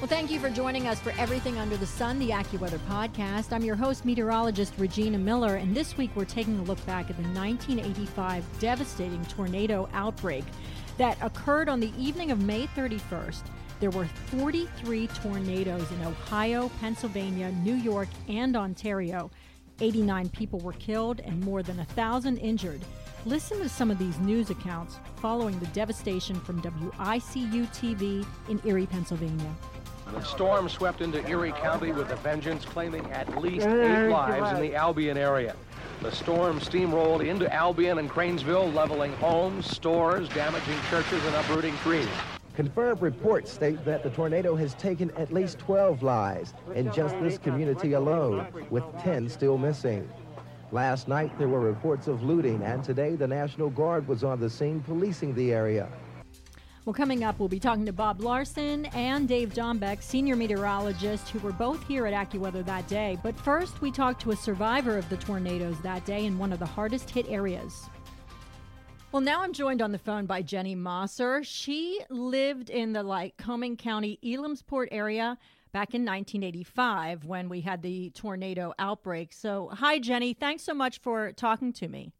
Well, thank you for joining us for Everything Under the Sun, the AccuWeather podcast. I'm your host, meteorologist Regina Miller, and this week we're taking a look back at the 1985 devastating tornado outbreak that occurred on the evening of May 31st. There were 43 tornadoes in Ohio, Pennsylvania, New York, and Ontario. 89 people were killed and more than a thousand injured. Listen to some of these news accounts following the devastation from WICU TV in Erie, Pennsylvania. The storm swept into Erie County with a vengeance, claiming at least eight lives in the Albion area. The storm steamrolled into Albion and Cranesville, leveling homes, stores, damaging churches, and uprooting trees. Confirmed reports state that the tornado has taken at least 12 lives in just this community alone, with 10 still missing. Last night, there were reports of looting, and today the National Guard was on the scene policing the area. Well, coming up, we'll be talking to Bob Larson and Dave Dombeck, senior meteorologists, who were both here at AccuWeather that day. But first, we talked to a survivor of the tornadoes that day in one of the hardest hit areas. Well, now I'm joined on the phone by Jenny Mosser. She lived in the like Lycoming County, Elimsport area back in 1985 when we had the tornado outbreak. So, hi, Jenny. Thanks so much for talking to me.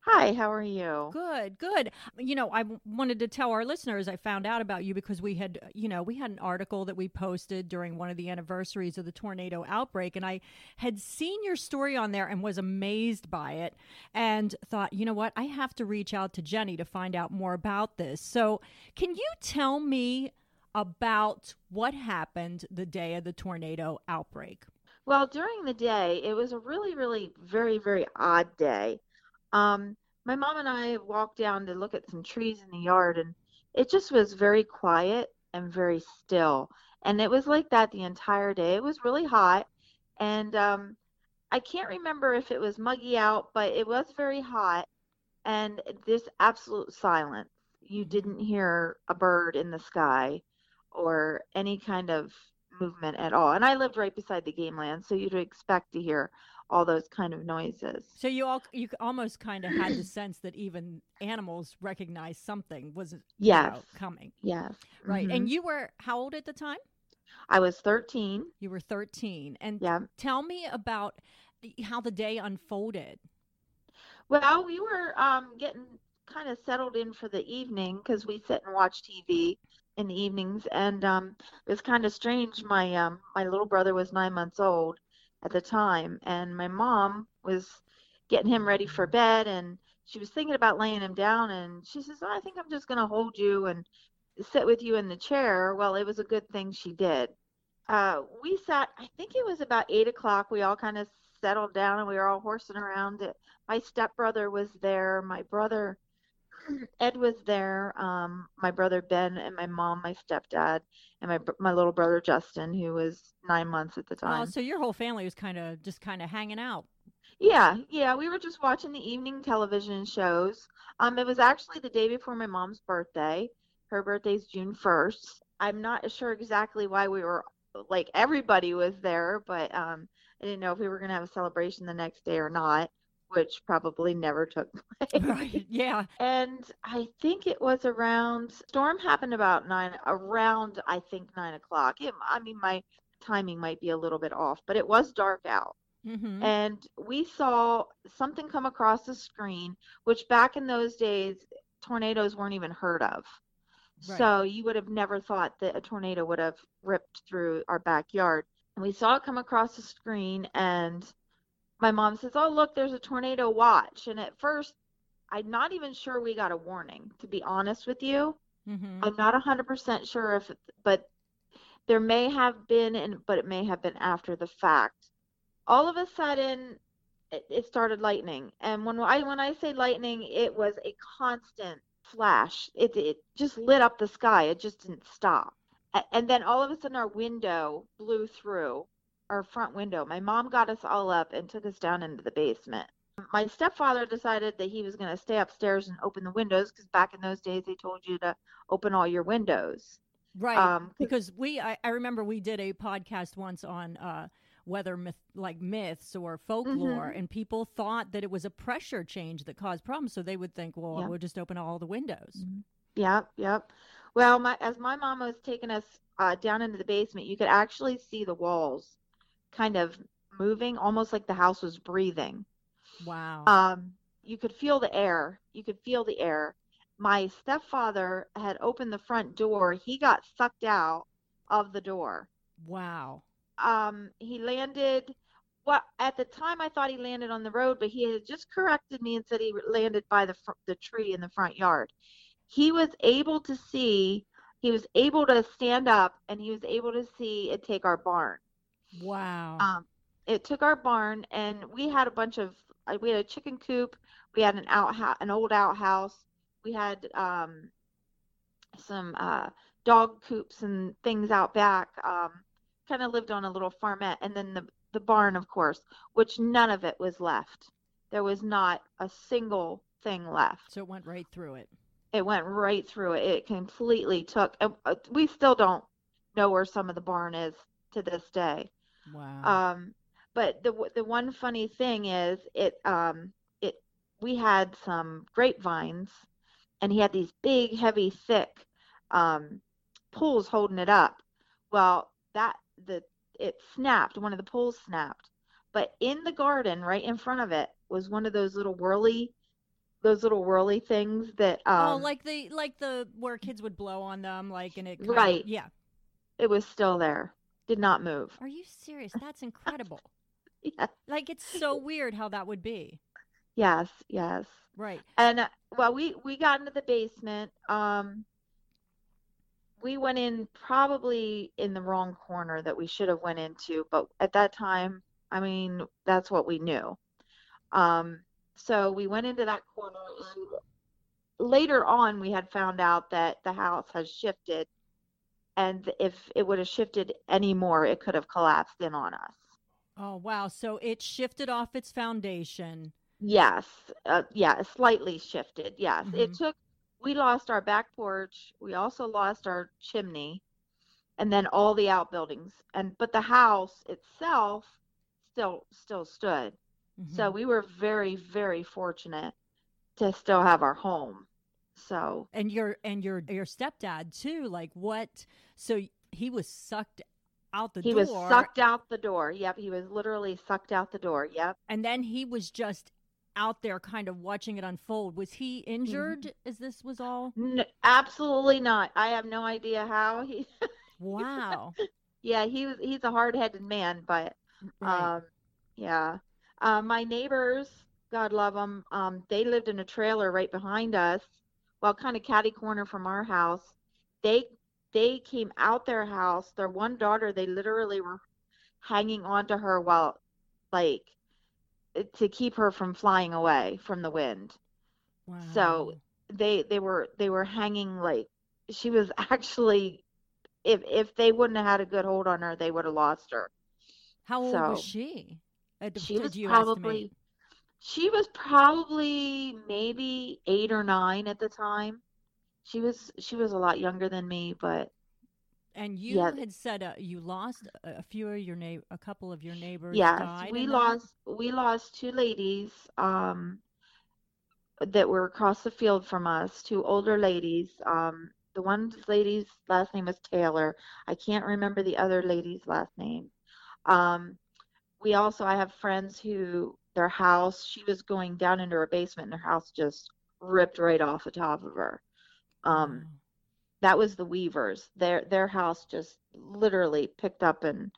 Hi, how are you? Good, good. You know, I wanted to tell our listeners I found out about you because we had, you know, we had an article that we posted during one of the anniversaries of the tornado outbreak, and I had seen your story on there and was amazed by it and thought, you know what, I have to reach out to Jenny to find out more about this. So, can you tell me about what happened the day of the tornado outbreak? Well, during the day, it was a really, really very, very odd day. Um, my mom and I walked down to look at some trees in the yard, and it just was very quiet and very still. And it was like that the entire day. It was really hot, and um, I can't remember if it was muggy out, but it was very hot, and this absolute silence. You didn't hear a bird in the sky or any kind of movement at all. And I lived right beside the game land, so you'd expect to hear all those kind of noises. So you all you almost kind of had the sense that even animals recognized something was yes. You know, coming. Yes. Right. Mm-hmm. And you were how old at the time? I was 13. You were 13. And yeah. tell me about how the day unfolded. Well, we were um, getting kind of settled in for the evening because we sit and watch TV in the evenings, and um, it was kind of strange. My um, my little brother was nine months old, at the time and my mom was getting him ready for bed and she was thinking about laying him down and she says oh, i think i'm just going to hold you and sit with you in the chair. Well it was a good thing she did. Uh, we sat i think it was about eight o'clock we all kind of settled down and we were all horsing around. My stepbrother was there my brother Ed was there, um, my brother Ben, and my mom, my stepdad, and my my little brother Justin, who was nine months at the time. Oh, so your whole family was kind of just kind of hanging out. Yeah, yeah, we were just watching the evening television shows. Um, it was actually the day before my mom's birthday. Her birthday's June first. I'm not sure exactly why we were like everybody was there, but um, I didn't know if we were gonna have a celebration the next day or not which probably never took place. Right. Yeah. And I think it was around storm happened about nine around I think nine o'clock. It, I mean my timing might be a little bit off, but it was dark out. Mm-hmm. And we saw something come across the screen, which back in those days tornadoes weren't even heard of. Right. So you would have never thought that a tornado would have ripped through our backyard. And we saw it come across the screen and my mom says, "Oh, look, there's a tornado watch." And at first, I'm not even sure we got a warning. To be honest with you, mm-hmm. I'm not 100% sure if, but there may have been, and but it may have been after the fact. All of a sudden, it, it started lightning, and when I when I say lightning, it was a constant flash. It it just lit up the sky. It just didn't stop. And then all of a sudden, our window blew through our front window. My mom got us all up and took us down into the basement. My stepfather decided that he was going to stay upstairs and open the windows because back in those days they told you to open all your windows. Right. Um, because we, I, I, remember we did a podcast once on uh, weather myth, like myths or folklore, mm-hmm. and people thought that it was a pressure change that caused problems. So they would think, well, yep. we'll just open all the windows. Mm-hmm. Yep, yep. Well, my as my mom was taking us uh, down into the basement, you could actually see the walls kind of moving, almost like the house was breathing. Wow. Um, you could feel the air. You could feel the air. My stepfather had opened the front door. He got sucked out of the door. wow. Um, he landed. Well, at the time I thought he landed on the road, but he had just corrected me and said he landed by the fr- the tree in the front yard. He was able to see. He was able to stand up, and he was able to see it take our barn. Wow. Um, it took our barn, and we had a bunch of. uh, We had a chicken coop. We had an outhouse, an old outhouse. We had um, some uh, dog coops and things out back. Um, kind of lived on a little farmette, and then the the barn, of course, which none of it was left. There was not a single thing left. so it went right through it. It went right through it. It completely took. uh, We still don't know where some of the barn is to this day. Wow. Um, but the the one funny thing is it um it we had some grapevines, and he had these big, heavy, thick um, poles holding it up. Well, that the it snapped. One of the poles snapped, but in the garden, right in front of it, was one of those little whirly, those little whirly things that um, oh, like the like the where kids would blow on them, like and it. kind of- Right. yeah. it was still there, did not move. Are you serious? That's incredible. Yeah. like it's so weird how that would be. Yes, yes. Right. And uh, well, we we got into the basement. Um, we went in probably in the wrong corner that we should have went into, but at that time, I mean, that's what we knew. Um, so we went into that corner, and later on, we had found out that the house has shifted, and if it would have shifted any more, it could have collapsed in on us. Oh wow. So it shifted off its foundation. Yes, uh, yeah, slightly shifted. Yes, it Mhm. took. We lost our back porch. We also lost our chimney, and then all the outbuildings. And but the house itself still still stood. So Mhm. we were very very fortunate to still have our home. So and your and your your stepdad too. Like what? So he was sucked out the he door. He was sucked out the door. Yep, he was literally sucked out the door. Yep. and then he was just out there kind of watching it unfold. Was he injured as this was all? N- absolutely not. I have no idea how he. Wow. yeah, he was. He's a hard-headed man, but Right. Um, yeah. Uh, my neighbors, God love them, um, they lived in a trailer right behind us, well, kind of catty corner from our house. They they came out their house. Their one daughter, they literally were hanging on to her while, like, to keep her from flying away from the wind. wow. So they they were they were hanging like she was actually, if if they wouldn't have had a good hold on her, they would have lost her. how old was so- she? Uh, she did was probably estimate? She was probably maybe eight or nine at the time she was she was a lot younger than me but And you yeah. had said uh, you lost a, few of your neigh a couple of your neighbors yes died. we in that? lost we lost two ladies um that were across the field from us two older ladies um the one lady's last name was taylor i can't remember the other lady's last name um we also i have friends who their house she was going down into her basement and her house just ripped right off the top of her. Um that was the weavers. Their their house just literally picked up and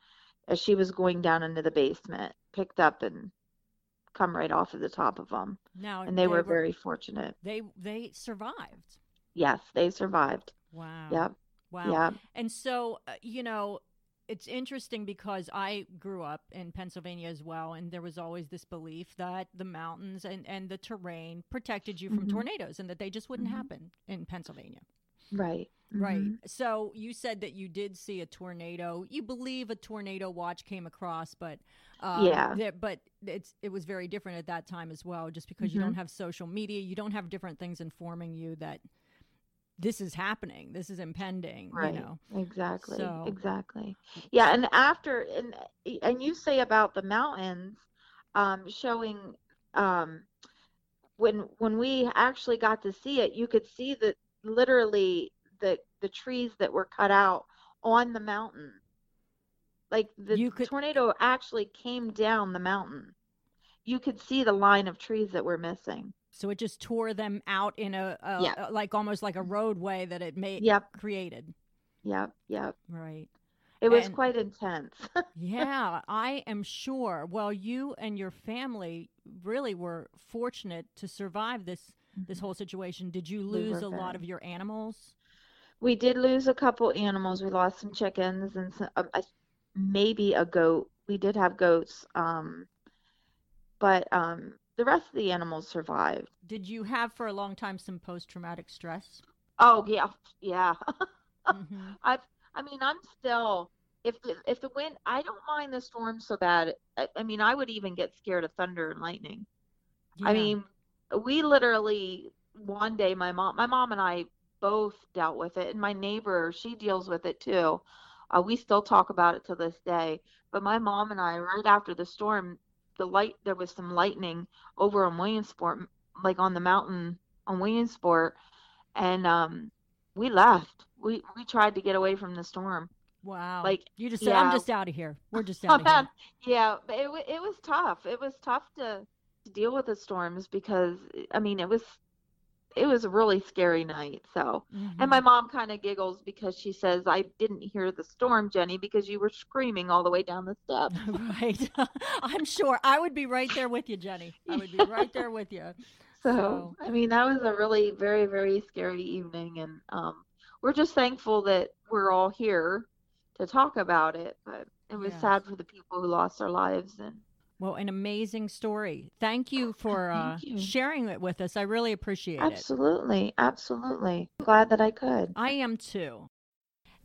as she was going down into the basement picked up and come right off of the top of them Now and they, were, very fortunate. they they survived. yes they survived. Wow. yep. Wow. yep. And so, uh, you know, it's interesting because I grew up in Pennsylvania as well, and there was always this belief that the mountains and, and the terrain protected you from Mhm. tornadoes and that they just wouldn't Mhm. happen in Pennsylvania. right Right. Mhm. So you said that you did see a tornado. You believe a tornado watch came across, but um, Yeah. there- but it's it was very different at that time as well. Just because you don't have social media, you don't have different things informing you that this is happening, this is impending. right You know. exactly So- exactly yeah and after and and you say about the mountains um showing um when when we actually got to see it you could see that literally the the trees that were cut out on the mountain. Like the could- tornado actually came down the mountain. You could see the line of trees that were missing. So it just tore them out in a, a Yeah. like almost like a roadway that it made Yep. created. Yep, yep. Right. It was And- quite intense. Yeah, I am sure. Well, you and your family really were fortunate to survive this this whole situation. Did you Mm-hmm. We lose were a lot of your animals? We did lose a couple animals. We lost some chickens and some, uh, maybe a goat. We did have goats, um, but um, the rest of the animals survived. Did you have for a long time some post traumatic stress? Oh yeah, yeah. Mhm. I've, I mean, I'm still. If the if the wind, I don't mind the storm so bad. I, I mean, I would even get scared of thunder and lightning. I mean, we literally one day my mom my mom and I both dealt with it and my neighbor, she deals with it too. Uh, we still talk about it to this day. But my mom and I right after the storm, the light there was some lightning over on Williamsport like on the mountain on Williamsport and um we left. We we tried to get away from the storm. wow. like, you just said, I'm just out of here. We're just out of here. Yeah, but it it was tough. It was tough to, to deal with the storms because I mean it was it was a really scary night. So, and my Mhm. mom kind of giggles because she says I didn't hear the storm, Jenny, because you were screaming all the way down the steps. right. I'm sure I would be right there with you, Jenny. I would be right there with you. So, I mean, that was a really very very scary evening, and um, we're just thankful that we're all here to talk about it. But it was Yes. sad for the people who lost their lives and. Well, an amazing story. Thank you for uh, Thank you. sharing it with us. I really appreciate it. Absolutely, absolutely. Glad that I could. I am too.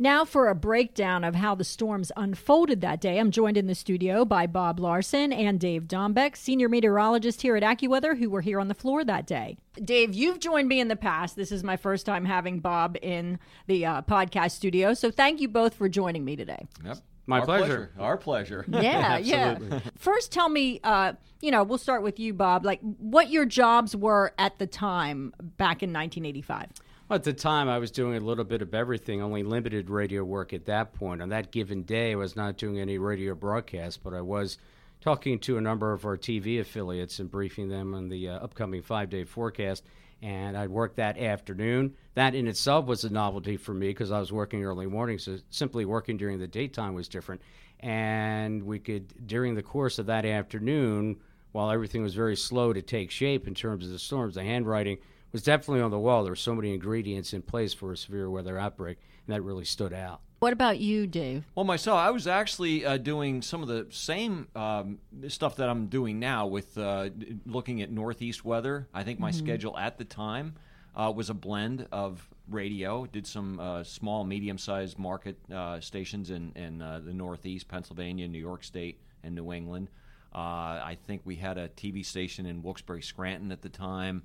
Now, for a breakdown of how the storms unfolded that day, I'm joined in the studio by Bob Larson and Dave Dombeck, senior meteorologist here at AccuWeather, who were here on the floor that day. Dave, you've joined me in the past. This is my first time having Bob in the uh, podcast studio. So, thank you both for joining me today. Yep. My Our pleasure. Our pleasure. Yeah, yeah. First, tell me, uh, you know, we'll start with you, Bob, like what your jobs were at the time back in 1985. At the time, I was doing a little bit of everything, only limited radio work at that point. On that given day, I was not doing any radio broadcast, but I was talking to a number of our TV affiliates and briefing them on the uh, upcoming five day forecast. And I'd work that afternoon. That in itself was a novelty for me because I was working early morning, so simply working during the daytime was different. And we could, during the course of that afternoon, while everything was very slow to take shape in terms of the storms, the handwriting was definitely on the wall. There were so many ingredients in place for a severe weather outbreak, and that really stood out. What about you, Dave? Well, myself, I was actually uh, doing some of the same um, stuff that I'm doing now with uh, looking at Northeast weather. I think my schedule at the time uh, was a blend of radio, did some uh, small, medium sized market uh, stations in, in uh, the Northeast, Pennsylvania, New York State, and New England. Uh, I think we had a TV station in Wilkes-Barre, Scranton at the time.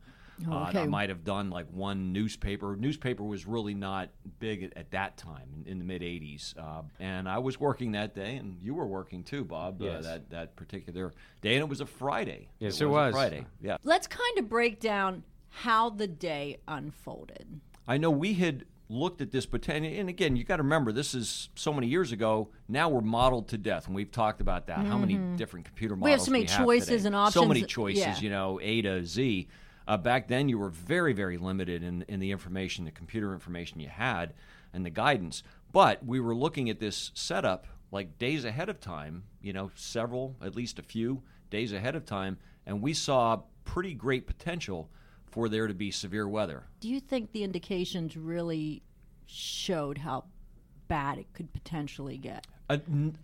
Oh, Uh. I might have done like one newspaper. Newspaper was really not big at, at that time in, in the mid '80s, uh, and I was working that day, and you were working too, Bob. Uh, that that particular day, and it was a Friday. Yes, it it was. was. a Friday. Yeah, Let's kind of break down how the day unfolded. I know we had looked at this potential, and again, you got to remember this is so many years ago. Now we're modeled to death, and we've talked about that. How many different computer models We have so many choices today. and options. So many choices, yeah. you know, A to Z. Uh, back then, you were very, very limited in in the information, the computer information you had, and the guidance. But we were looking at this setup like days ahead of time. You know, several, at least a few days ahead of time, and we saw pretty great potential for there to be severe weather. Do you think the indications really showed how bad it could potentially get? Uh,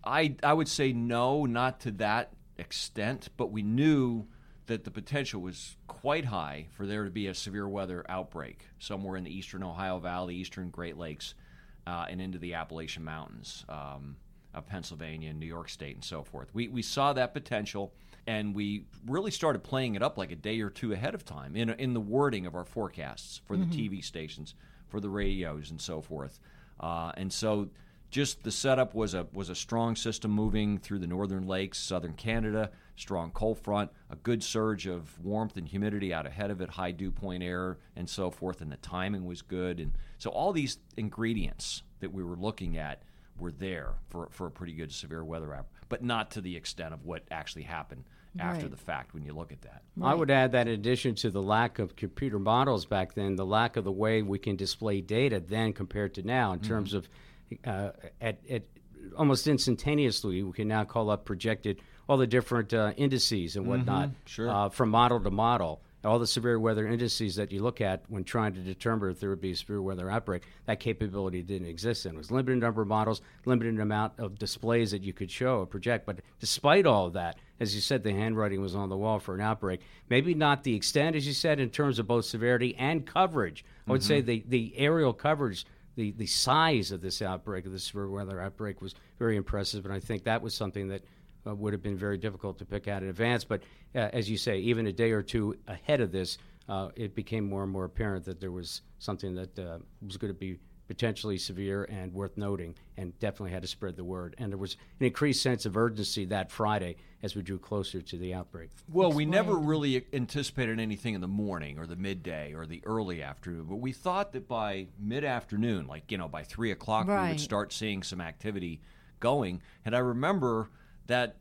I I would say no, not to that extent, but we knew that the potential was quite high for there to be a severe weather outbreak somewhere in the eastern Ohio Valley, eastern Great Lakes, uh, and into the Appalachian Mountains um, of Pennsylvania and New York State and so forth. We we saw that potential. And we really started playing it up like a day or two ahead of time in, in the wording of our forecasts for the TV stations, for the radios, and so forth. Uh, and so just the setup was a was a strong system moving through the northern lakes, southern Canada, strong cold front, a good surge of warmth and humidity out ahead of it, high dew point air, and so forth, and the timing was good. And so all these ingredients that we were looking at were there for, for a pretty good severe weather app, but not to the extent of what actually happened after Right. the fact when you look at that. I would add that in addition to the lack of computer models back then, the lack of the way we can display data then compared to now in terms of uh, at, at almost instantaneously, we can now call up projected all the different uh, indices and whatnot sure. uh, from model to model. All the severe weather indices that you look at when trying to determine if there would be a severe weather outbreak, that capability didn't exist. And it was limited number of models, limited amount of displays that you could show or project. But despite all of that, as you said, the handwriting was on the wall for an outbreak. Maybe not the extent, as you said, in terms of both severity and coverage. I would say the, the areal coverage, the, the size of this outbreak, of this severe weather outbreak, was very impressive. And I think that was something that uh, would have been very difficult to pick out in advance. But uh, as you say, even a day or two ahead of this, uh, it became more and more apparent that there was something that uh, was going to be potentially severe and worth noting, and definitely had to spread the word. And there was an increased sense of urgency that Friday as we drew closer to the outbreak. Well, we never really anticipated anything in the morning or the midday or the early afternoon, but we thought that by mid afternoon, like, you know, by three o'clock, we would start seeing some activity going. And I remember that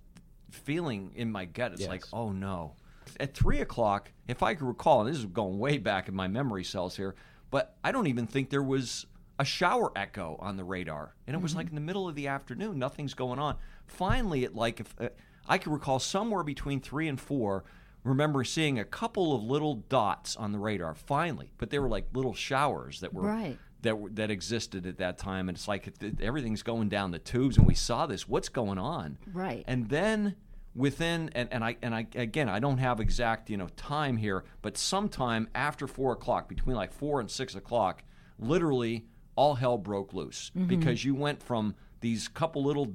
feeling in my gut. It's Yes. like, oh no. At three o'clock, if I can recall, and this is going way back in my memory cells here, but I don't even think there was a shower echo on the radar. And it was like in the middle of the afternoon, nothing's going on. Finally, at like, if, uh, I can recall somewhere between three and four, remember seeing a couple of little dots on the radar finally, but they were like little showers that were Right. that that existed at that time, and it's like everything's going down the tubes, and we saw this. What's going on? Right. And then within and, and I and I again I don't have exact you know time here, but sometime after four o'clock, between like four and six o'clock, literally all hell broke loose because you went from these couple little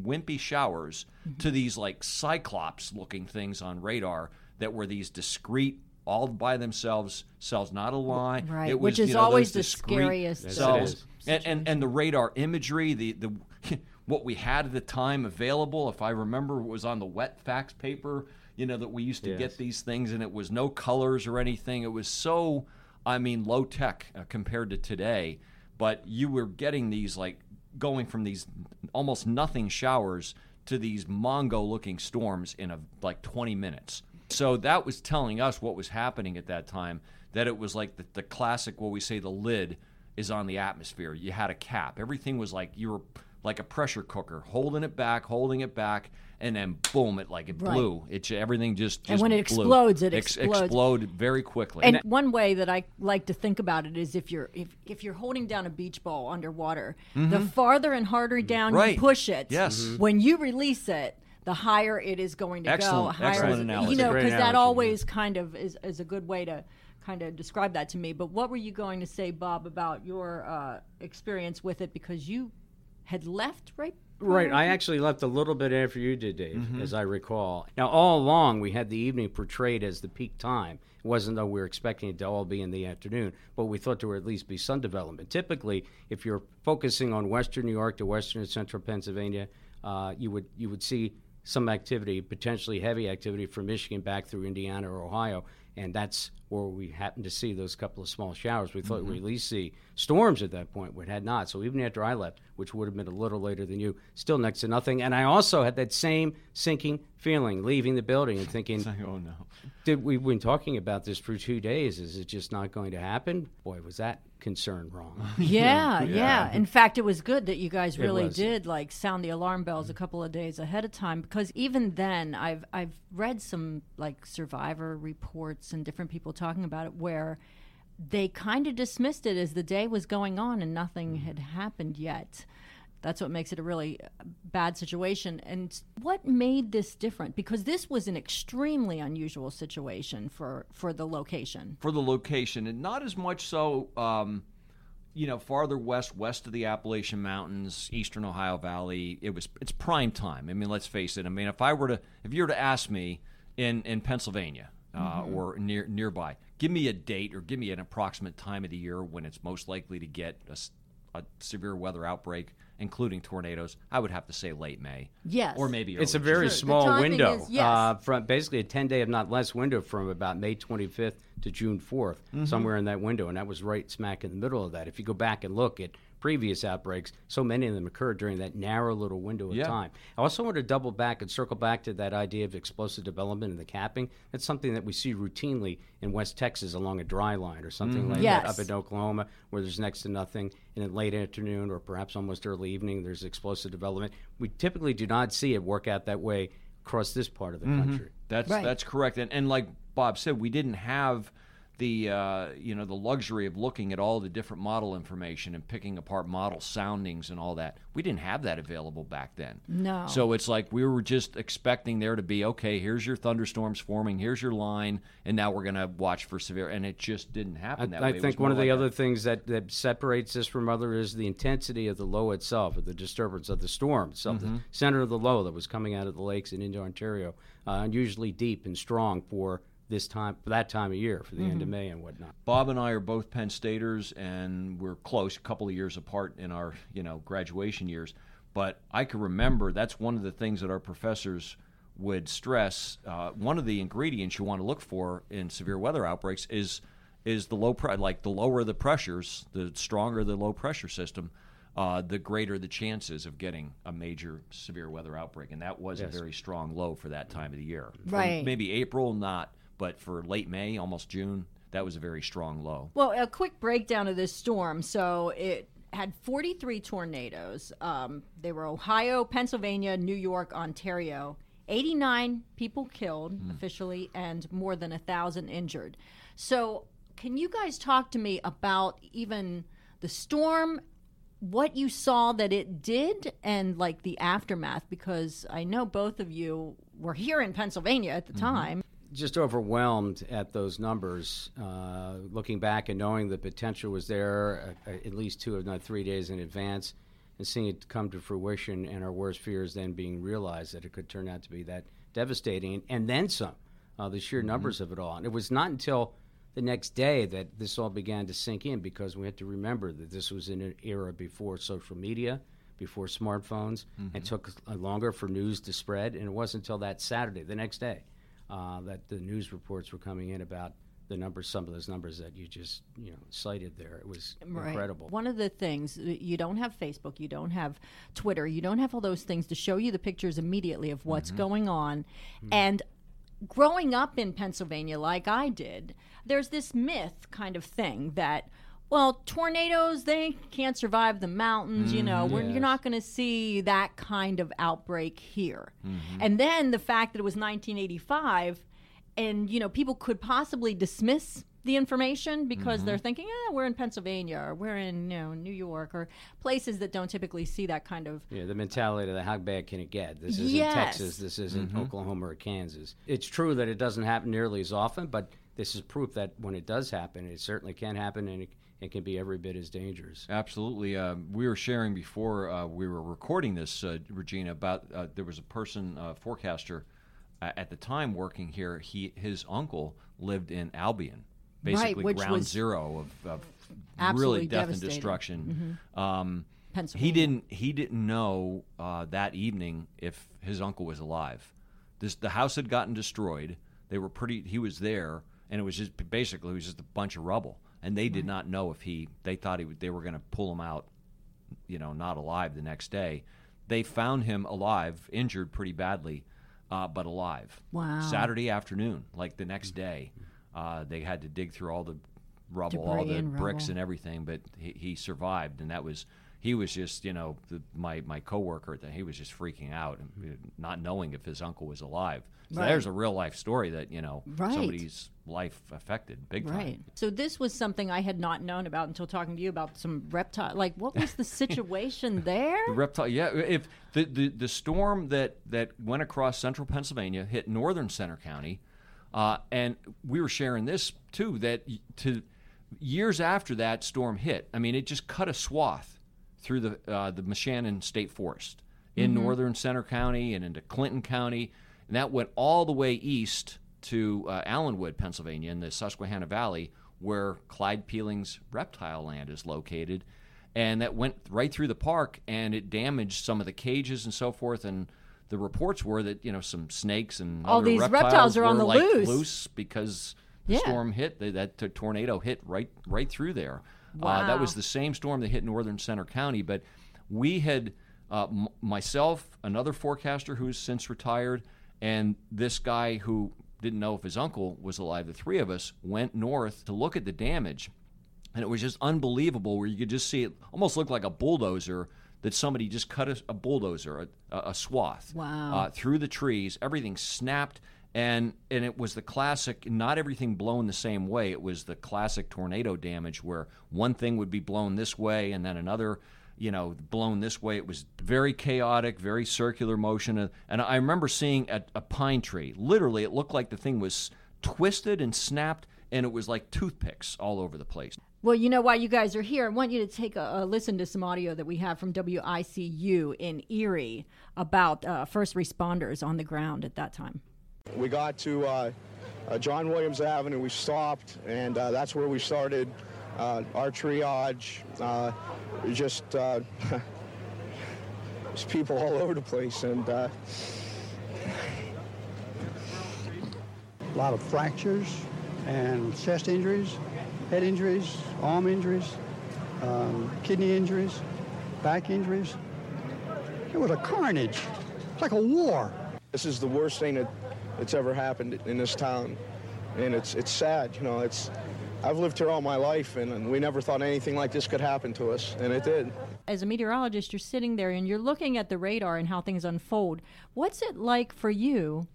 wimpy showers to these like cyclops looking things on radar that were these discrete all by themselves cells not a line Right, it was, which is you know, always the scariest cells and, and and the radar imagery the the what we had at the time available if i remember it was on the wet fax paper you know that we used to Yes. get these things and it was no colors or anything. It was so i mean low tech uh, compared to today but you were getting these like going from these almost nothing showers to these mongo looking storms in a like 20 minutes. So that was telling us what was happening at that time that it was like the, the classic what we say the lid is on the atmosphere. You had a cap. Everything was like you were like a pressure cooker holding it back holding it back and then boom it like it Right. blew it everything just, just And when it blew. explodes, it Ex- explodes. exploded very quickly And one way that I like to think about it is if you're if, if you're holding down a beach ball underwater, the farther and harder down Mm-hmm. Right. you push it, Yes. Mhm. when you release it, the higher it is going to go. Excellent, Higher excellent is- analogy. You know, because that analogy, always kind of is, is a good way to kind of describe that to me. But what were you going to say, Bob, about your uh, experience with it? Because you had left right. Right. I actually left a little bit after you did, Dave, Mm-hmm. as I recall. Now, all along, we had the evening portrayed as the peak time. It wasn't though we were expecting it to all be in the afternoon, but we thought there would at least be sun development. Typically, if you're focusing on western New York to western and central Pennsylvania, uh, you would you would see some activity, potentially heavy activity from Michigan back through Indiana or Ohio, and that's where we happened to see those couple of small showers. We thought we'd mm-hmm. at least see storms at that point, but had not. So even after I left, which would have been a little later than you, still next to nothing. And I also had that same sinking feeling leaving the building and thinking, oh no did we've been talking about this for two days? Is it just not going to happen? Boy, was that concern wrong. Yeah, yeah, In fact, it was good that you guys really did like sound the alarm bells a mm-hmm. couple of days ahead of time because even then, I've I've read some like survivor reports and different people talking about it where they kind of dismissed it as the day was going on and nothing had happened yet. That's what makes it a really uh, bad situation. And what made this different? Because this was an extremely unusual situation for for the location. for the location, and not as much so, um, you know, farther west, west of the Appalachian Mountains, eastern Ohio Valley. It was it's prime time. I mean, let's face it. I mean, if I were to, if you were to ask me in in Pennsylvania uh, or near nearby, give me a date or give me an approximate time of the year when it's most likely to get a severe weather outbreak, including tornadoes, I would have to say late May. Yes. Or maybe It's a very Sure. Small window. is- yes. uh, from basically a 10 day, if not less, window from about May 25th to June 4th, Mm-hmm. somewhere in that window. And that was right smack in the middle of that. If you go back and look at previous outbreaks, so many of them occurred during that narrow little window of Yeah. time. I also want to double back and circle back to that idea of explosive development and the capping. That's something that we see routinely in West Texas along a dry line or something mm-hmm. like Yes. that up in Oklahoma where there's next to nothing. And in late afternoon or perhaps almost early evening, there's explosive development. We typically do not see it work out that way across this part of the mm-hmm. country. That's Right. that's correct. And and like Bob said, we didn't have the uh, you know the luxury of looking at all the different model information and picking apart model soundings and all that. We didn't have that available back then. No. So it's like we were just expecting there to be okay. Here's your thunderstorms forming. Here's your line, and now we're going to watch for severe. And it just didn't happen that I, way. I think one of the like other a- things that, that separates this from other is the intensity of the low itself, or the disturbance of the storm itself. Mm-hmm. The center of the low that was coming out of the lakes and into Ontario, uh, unusually deep and strong for this time, for that time of year, for the Mm-hmm. end of May and whatnot. Bob and I are both Penn Staters, and we're close, a couple of years apart in our you know graduation years. But I can remember that's one of the things that our professors would stress. Uh, one of the ingredients you want to look for in severe weather outbreaks is is the low pre- like the lower the pressures, the stronger the low pressure system. Uh, the greater the chances of getting a major severe weather outbreak, and that was Yes. a very strong low for that time of the year. For Right. maybe April, not, but for late May, almost June, that was a very strong low. Well, a quick breakdown of this storm. So it had 43 tornadoes. Um, they were Ohio, Pennsylvania, New York, Ontario. 89 people killed officially, and more than a thousand injured. So, can you guys talk to me about even the storm? What you saw that it did, and like the aftermath, because I know both of you were here in Pennsylvania at the time. Just overwhelmed at those numbers. Uh, looking back and knowing the potential was there uh, at least two, if not three days in advance, and seeing it come to fruition, and our worst fears then being realized that it could turn out to be that devastating, and then some. Uh, the sheer numbers of it all, and it was not until the next day that this all began to sink in because we had to remember that this was in an era before social media, before smartphones, and took longer for news to spread. And it wasn't until that Saturday, the next day, uh, that the news reports were coming in about the numbers, some of those numbers that you just you know cited there. It was Right. incredible. One of the things you don't have Facebook, you don't have Twitter, you don't have all those things to show you the pictures immediately of what's going on. And growing up in Pennsylvania, like I did, there's this myth kind of thing that. Well, tornadoes, they can't survive the mountains, you know. Mm, we're, You're not going to see that kind of outbreak here. Mm-hmm. And then the fact that it was 1985 and you know people could possibly dismiss the information because they're mm-hmm. thinking, "Ah, we're in Pennsylvania or we're in you know New York or places that don't typically see that kind of." Yeah, the mentality of how bad can it get? This isn't Yes. Texas. This isn't mm-hmm. Oklahoma or Kansas. It's true that it doesn't happen nearly as often, but this is proof that when it does happen, it certainly can happen, and it, it can be every bit as dangerous. Absolutely. Uh, we were sharing before uh, we were recording this, uh, Regina, about uh, there was a person, uh, forecaster, uh, at the time working here. He his uncle lived in Albion, basically which ground was zero of, of really death and devastating. destruction. Um, he didn't he didn't know uh, that evening if his uncle was alive. This the house had gotten destroyed. They were pretty. He was there, and it was just basically it was just a bunch of rubble. And they did not know if he. They thought he they were going to pull him out, you know, not alive the next day. They found him alive, injured pretty badly, uh, but alive. Wow. Saturday afternoon, like the next day, uh, they had to dig through all the rubble, all the and bricks rubble. and everything, but he, he survived, and that was he was just you know the, my my coworker that he was just freaking out, and not knowing if his uncle was alive. So Right. there's a real life story that you know Right. somebody's life affected big time. Right. So this was something I had not known about until talking to you about some reptile. Like, what was the situation there? The reptile, yeah. If the, the, the storm that, that went across central Pennsylvania hit northern Centre County, uh, and we were sharing this too. That to years after that storm hit, I mean, it just cut a swath through the uh, the Moshannon State Forest in northern Centre County and into Clinton County, and that went all the way east to uh, Allenwood, Pennsylvania, in the Susquehanna Valley, where Clyde Peeling's Reptiland is located and that went right through the park, and it damaged some of the cages and so forth. And the reports were that you know some snakes and All other these reptiles, reptiles are on the like, loose. loose because the Yeah. storm hit. That, that t- tornado hit right right through there. Uh, that was the same storm that hit northern Centre County, but we had uh, m- myself, another forecaster who's since retired, and this guy who didn't know if his uncle was alive. The three of us went north to look at the damage, and it was just unbelievable. Where you could just see it almost looked like a bulldozer that somebody just cut a, a bulldozer, a, a, swath, Wow. uh, through the trees. Everything snapped, and and it was the classic. Not everything blown the same way. It was the classic tornado damage where one thing would be blown this way, and then another. You know, blown this way. It was very chaotic, very circular motion. And- And I remember seeing a, a pine tree. Literally, it looked like the thing was twisted and snapped, and it was like toothpicks all over the place. Well, you know why you guys are here. I want you to take a, a listen to some audio that we have from WICU in Erie about uh, first responders on the ground at that time. We got to uh, uh, John Williams Avenue. We stopped, and uh, that's where we started our triage. Uh, just uh, there's people all over the place, and uh, A lot of fractures and chest injuries, head injuries, arm injuries, um, kidney injuries, back injuries. It was a carnage. It's like a war. this is the worst thing that that's ever happened in this town, and it's it's sad. You know, it's I've lived here all my life, and, and we never thought anything like this could happen to us, and it did. As a meteorologist, you're sitting there and you're looking at the radar and how things unfold. What's it like for you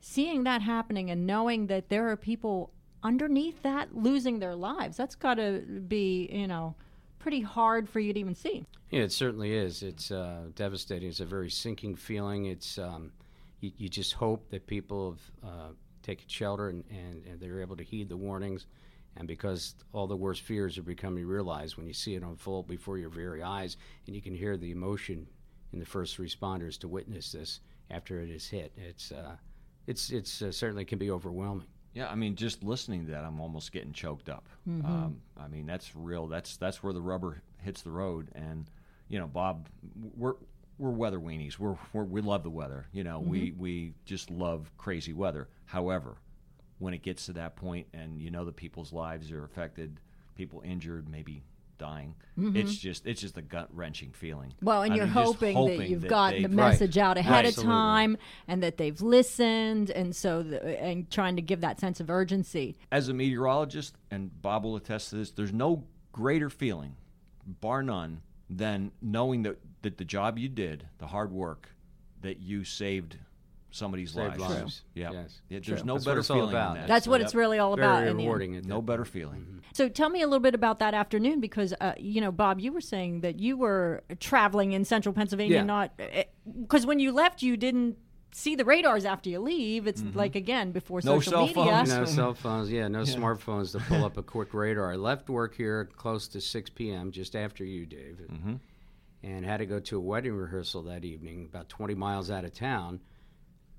seeing that happening and knowing that there are people underneath that losing their lives? That's got to be, you know, pretty hard for you to even see. Yeah, it certainly is. It's uh, devastating. It's a very sinking feeling. It's um, you, you just hope that people have uh, taken shelter and, and, and they're able to heed the warnings. And because all the worst fears are becoming realized when you see it unfold before your very eyes, and you can hear the emotion in the first responders to witness this after it is hit. It's uh, it's it's uh, certainly can be overwhelming. Yeah, I mean, just listening to that, I'm almost getting choked up. Um, I mean, that's real. That's that's where the rubber hits the road. And you know, Bob, we're we're weather weenies. We're, we're we love the weather. You know, we we just love crazy weather. However, when it gets to that point, and you know the people's lives are affected, people injured, maybe dying, mm-hmm. it's just it's just a gut wrenching feeling. Well, and I you're mean, just hoping, that you've gotten the message out ahead of Absolutely. time and that they've listened, and so the, and trying to give that sense of urgency. as a meteorologist, and Bob will attest to this, there's no greater feeling, bar none, than knowing that, that the job you did, the hard work, that you saved somebody's Saved lives. lives. Yeah. Yes. yeah there's no That's better it's all feeling about. than that. That's what Yep. it's really all about. Very in the end. rewarding. at No that better feeling. So tell me a little bit about that afternoon because uh, you know, Bob, you were saying that you were traveling in central Pennsylvania, Yeah. not because when you left, you didn't see the radars after you leave. It's Mm-hmm. like again before No social cell media. phones. No cell phones, yeah, no smartphones to pull up a quick radar. I left work here close to 6 p.m., just after you, Dave, and had to go to a wedding rehearsal that evening, about 20 miles out of town.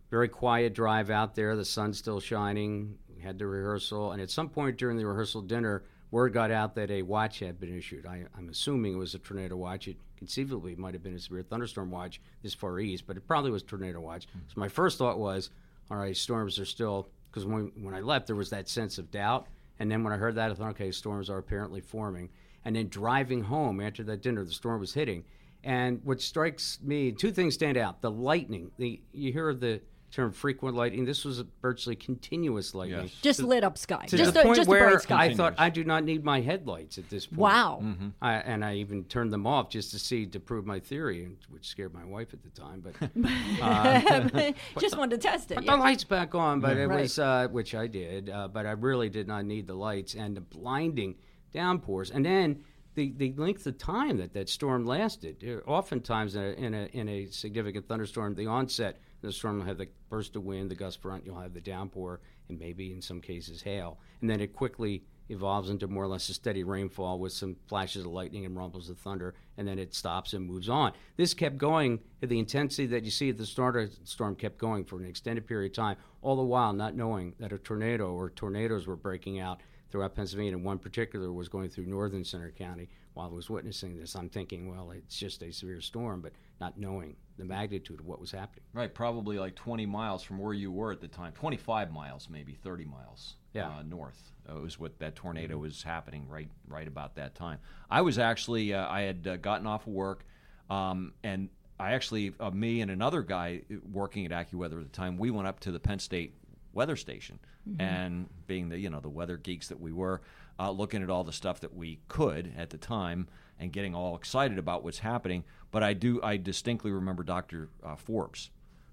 Very quiet drive out there, the sun's still shining. We had the rehearsal, and at some point during the rehearsal dinner, word got out that a watch had been issued. I, I'm assuming it was a tornado watch. It conceivably might have been a severe thunderstorm watch this far east, but it probably was tornado watch. Hmm. So my first thought was, all right, storms are still because when when I left there was that sense of doubt, and then when I heard that I thought, okay, storms are apparently forming. And then driving home after that dinner, the storm was hitting. And what strikes me, two things stand out: the lightning. The you hear the term frequent lightning. This was a virtually continuous lightning. Yes. just lit up sky, To just the a, point just a where bright sky. I thought I do not need my headlights at this point. wow. I, and I even turned them off just to see to prove my theory, which scared my wife at the time. But just wanted to test it. put yeah. the lights back on. But it Right. was uh, which I did. Uh, but I really did not need the lights and the blinding downpours, and then the, the length of time that that storm lasted. Uh, Oftentimes in a, in a in a significant thunderstorm, the onset of the storm will have the burst of wind, the gust front. You'll have the downpour, and maybe in some cases hail, and then it quickly evolves into more or less a steady rainfall with some flashes of lightning and rumbles of thunder, and then it stops and moves on. This kept going. The intensity that you see at the start of the storm kept going for an extended period of time, all the while not knowing that a tornado or tornadoes were breaking out throughout Pennsylvania. And one particular was going through northern Centre County, while I was witnessing this. I'm thinking, well, it's just a severe storm, but not knowing the magnitude of what was happening. Right, probably like 20 miles from where you were at the time, 25 miles, maybe 30 miles Yeah. uh, north. Uh, was what that tornado was happening right, right about that time. I was actually, uh, I had uh, gotten off of work, um, and I actually, uh, me and another guy working at AccuWeather at the time, we went up to the Penn State weather station, and being the you know the weather geeks that we were, uh, looking at all the stuff that we could at the time and getting all excited about what's happening. But I do, I distinctly remember Dr. Uh, Forbes.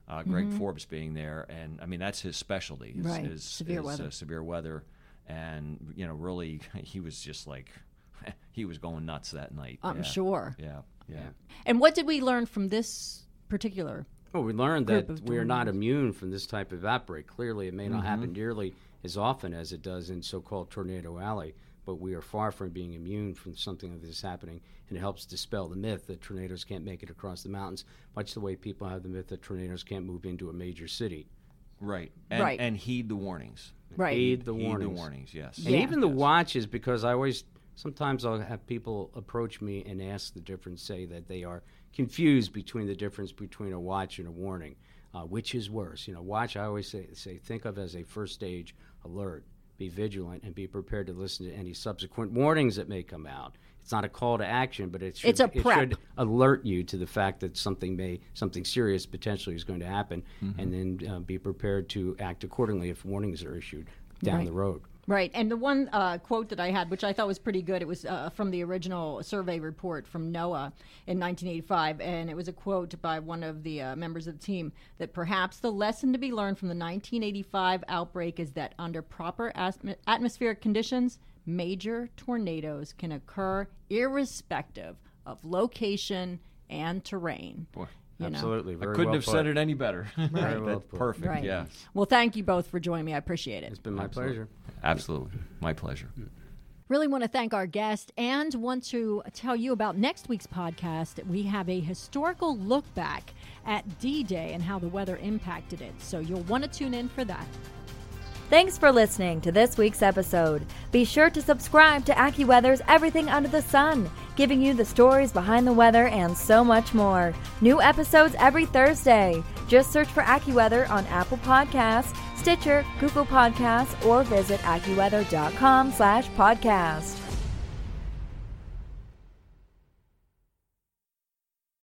Uh, Greg Forbes being there, and I mean that's his specialty, is, Right. is, Severe is, weather. uh, severe weather, and you know really he was just like he was going nuts that night. I'm yeah. sure. Yeah, yeah. And what did we learn from this particular? Well, we learned that we are not immune from this type of outbreak. Clearly, it may not happen nearly as often as it does in so-called Tornado Alley, but we are far from being immune from something like this happening, and it helps dispel the myth that tornadoes can't make it across the mountains, much the way people have the myth that tornadoes can't move into a major city. Right, and, Right. and heed the warnings. Right. Heed the heed warnings. the warnings. Yes, And Yeah. even the watches, because I always sometimes I'll have people approach me and ask the difference, say that they are confused between the difference between a watch and a warning. Uh, which is worse? You know, watch I always say, say think of as a first stage alert. Be vigilant and be prepared to listen to any subsequent warnings that may come out. It's not a call to action, but it should, It's a it prep. should alert you to the fact that something may something serious potentially is going to happen, Mm-hmm. and then uh, be prepared to act accordingly if warnings are issued down Right. the road. Right. And the one uh, quote that I had, which I thought was pretty good, it was uh, from the original survey report from NOAA in 1985. And it was a quote by one of the uh, members of the team that perhaps the lesson to be learned from the 1985 outbreak is that under proper atmospheric conditions, major tornadoes can occur irrespective of location and terrain. Boy, You know? Absolutely, I couldn't well have put. said it any better. Very well That's put. perfect. Right. Yeah, Well, thank you both for joining me. I appreciate it. It's been my pleasure. absolutely, my pleasure. Really want to thank our guest and want to tell you about next week's podcast. We have a historical look back at D Day and how the weather impacted it. So you'll want to tune in for that. Thanks for listening to this week's episode. Be sure to subscribe to AccuWeather's Everything Under the Sun, giving you the stories behind the weather and so much more. New episodes every Thursday. Just search for AccuWeather on Apple Podcasts, Stitcher, Google Podcasts, or visit AccuWeather.com slash podcast.